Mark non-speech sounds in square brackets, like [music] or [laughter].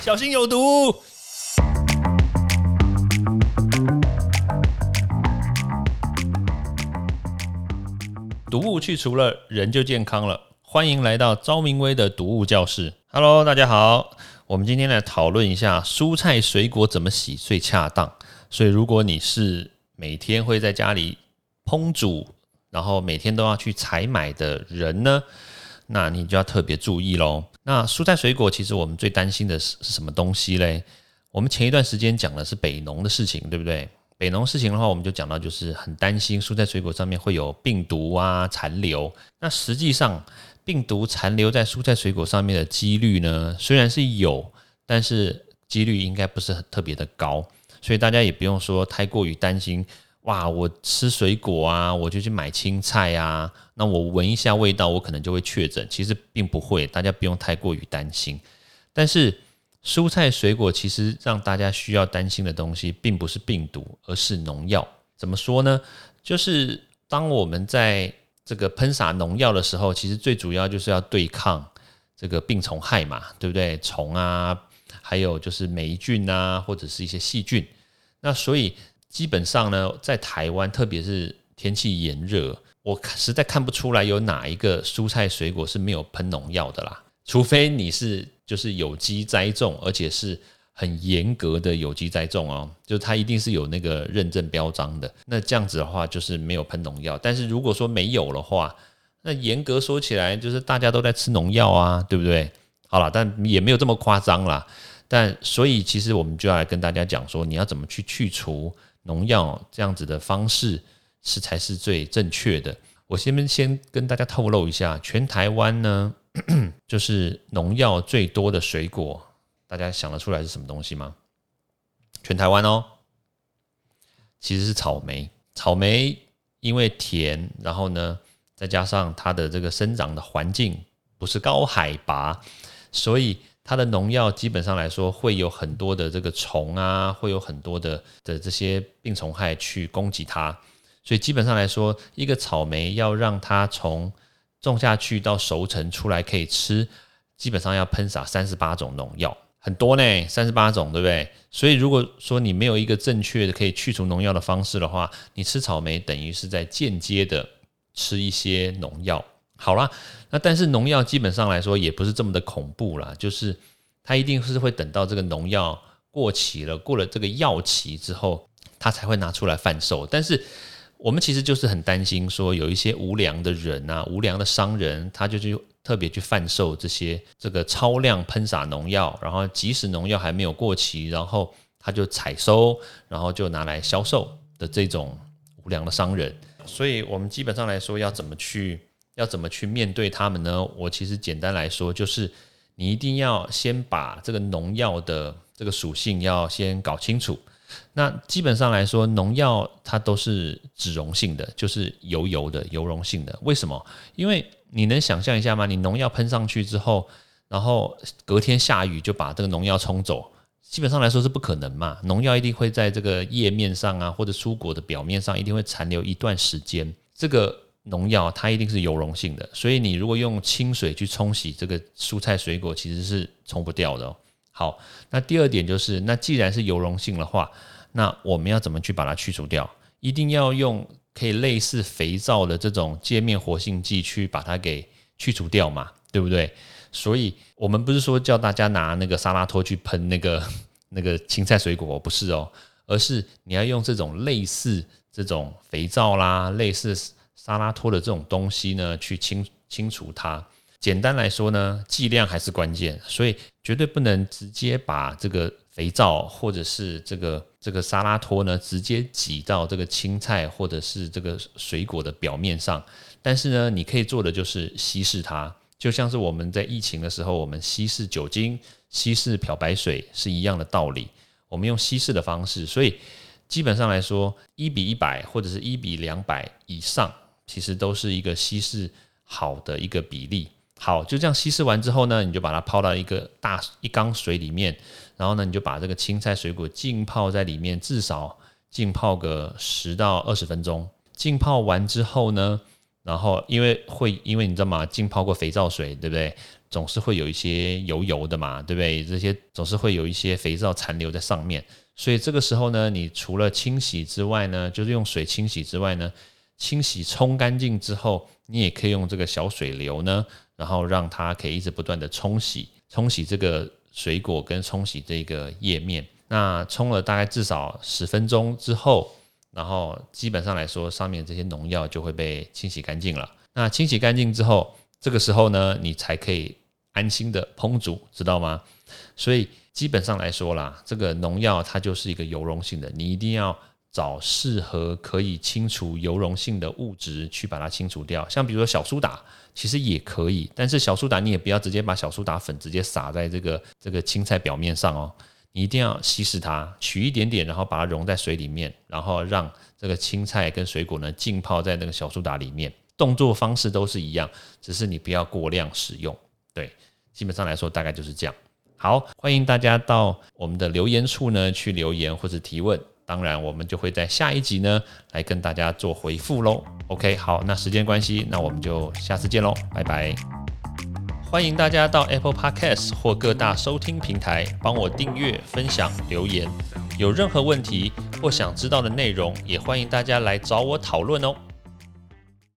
小心有毒。毒物去除了，人就健康了。欢迎来到昭明威的毒物教室。Hello，大家好，我们今天来讨论一下蔬菜水果怎么洗最恰当。所以，如果你是每天会在家里烹煮，然后每天都要去采买的人呢，那你就要特别注意喽。那蔬菜水果，其实我们最担心的是是什么东西嘞？我们前一段时间讲的是北农的事情，对不对？北农事情的话，我们就讲到，就是很担心蔬菜水果上面会有病毒啊残留。那实际上，病毒残留在蔬菜水果上面的几率呢，虽然是有，但是几率应该不是很特别的高。所以大家也不用说太过于担心。哇，我吃水果啊，我就去买青菜啊，那我闻一下味道，我可能就会确诊。其实并不会，大家不用太过于担心。但是。蔬菜水果其实让大家需要担心的东西，并不是病毒，而是农药。怎么说呢？就是当我们在这个喷洒农药的时候，其实最主要就是要对抗这个病虫害嘛，对不对？虫啊，还有就是霉菌啊，或者是一些细菌。那所以基本上呢，在台湾，特别是天气炎热，我实在看不出来有哪一个蔬菜水果是没有喷农药的啦，除非你是。就是有机栽种，而且是很严格的有机栽种哦，就是它一定是有那个认证标章的。那这样子的话，就是没有喷农药。但是如果说没有的话，那严格说起来，就是大家都在吃农药啊，对不对？好了，但也没有这么夸张啦。但所以其实我们就要来跟大家讲说，你要怎么去去除农药这样子的方式是才是最正确的。我先先跟大家透露一下，全台湾呢。[clears throat] 就是农药最多的水果，大家想得出来是什么东西吗？全台湾哦，其实是草莓。草莓因为甜，然后呢，再加上它的这个生长的环境不是高海拔，所以它的农药基本上来说会有很多的这个虫啊，会有很多的的这些病虫害去攻击它。所以基本上来说，一个草莓要让它从种下去到熟成出来可以吃，基本上要喷洒三十八种农药，很多呢，三十八种，对不对？所以如果说你没有一个正确的可以去除农药的方式的话，你吃草莓等于是在间接的吃一些农药。好啦，那但是农药基本上来说也不是这么的恐怖啦，就是它一定是会等到这个农药过期了，过了这个药期之后，它才会拿出来贩售，但是。我们其实就是很担心，说有一些无良的人啊，无良的商人，他就去特别去贩售这些这个超量喷洒农药，然后即使农药还没有过期，然后他就采收，然后就拿来销售的这种无良的商人。所以，我们基本上来说，要怎么去要怎么去面对他们呢？我其实简单来说，就是你一定要先把这个农药的这个属性要先搞清楚。那基本上来说，农药它都是脂溶性的，就是油油的、油溶性的。为什么？因为你能想象一下吗？你农药喷上去之后，然后隔天下雨就把这个农药冲走，基本上来说是不可能嘛。农药一定会在这个叶面上啊，或者蔬果的表面上，一定会残留一段时间。这个农药它一定是油溶性的，所以你如果用清水去冲洗这个蔬菜水果，其实是冲不掉的哦。好，那第二点就是，那既然是油溶性的话，那我们要怎么去把它去除掉？一定要用可以类似肥皂的这种界面活性剂去把它给去除掉嘛，对不对？所以我们不是说叫大家拿那个沙拉托去喷那个 [laughs] 那个青菜水果，不是哦，而是你要用这种类似这种肥皂啦，类似沙拉托的这种东西呢，去清清除它。简单来说呢，剂量还是关键，所以绝对不能直接把这个肥皂或者是这个这个沙拉托呢，直接挤到这个青菜或者是这个水果的表面上。但是呢，你可以做的就是稀释它，就像是我们在疫情的时候，我们稀释酒精、稀释漂白水是一样的道理。我们用稀释的方式，所以基本上来说，一比一百或者是一比两百以上，其实都是一个稀释好的一个比例。好，就这样稀释完之后呢，你就把它泡到一个大一缸水里面，然后呢，你就把这个青菜水果浸泡在里面，至少浸泡个十到二十分钟。浸泡完之后呢，然后因为会因为你知道吗？浸泡过肥皂水，对不对？总是会有一些油油的嘛，对不对？这些总是会有一些肥皂残留在上面，所以这个时候呢，你除了清洗之外呢，就是用水清洗之外呢，清洗冲干净之后，你也可以用这个小水流呢，然后让它可以一直不断的冲洗，冲洗这个水果跟冲洗这个叶面。那冲了大概至少十分钟之后，然后基本上来说，上面这些农药就会被清洗干净了。那清洗干净之后，这个时候呢，你才可以安心的烹煮，知道吗？所以基本上来说啦，这个农药它就是一个油溶性的，你一定要找适合可以清除油溶性的物质去把它清除掉。像比如说小苏打，其实也可以，但是小苏打你也不要直接把小苏打粉直接撒在这个这个青菜表面上哦，你一定要稀释它，取一点点，然后把它溶在水里面，然后让这个青菜跟水果呢浸泡在那个小苏打里面。动作方式都是一样，只是你不要过量使用。对，基本上来说大概就是这样。好，欢迎大家到我们的留言处呢去留言或者提问，当然我们就会在下一集呢来跟大家做回复喽。OK，好，那时间关系，那我们就下次见喽，拜拜。欢迎大家到 Apple Podcast 或各大收听平台帮我订阅、分享、留言。有任何问题或想知道的内容，也欢迎大家来找我讨论哦。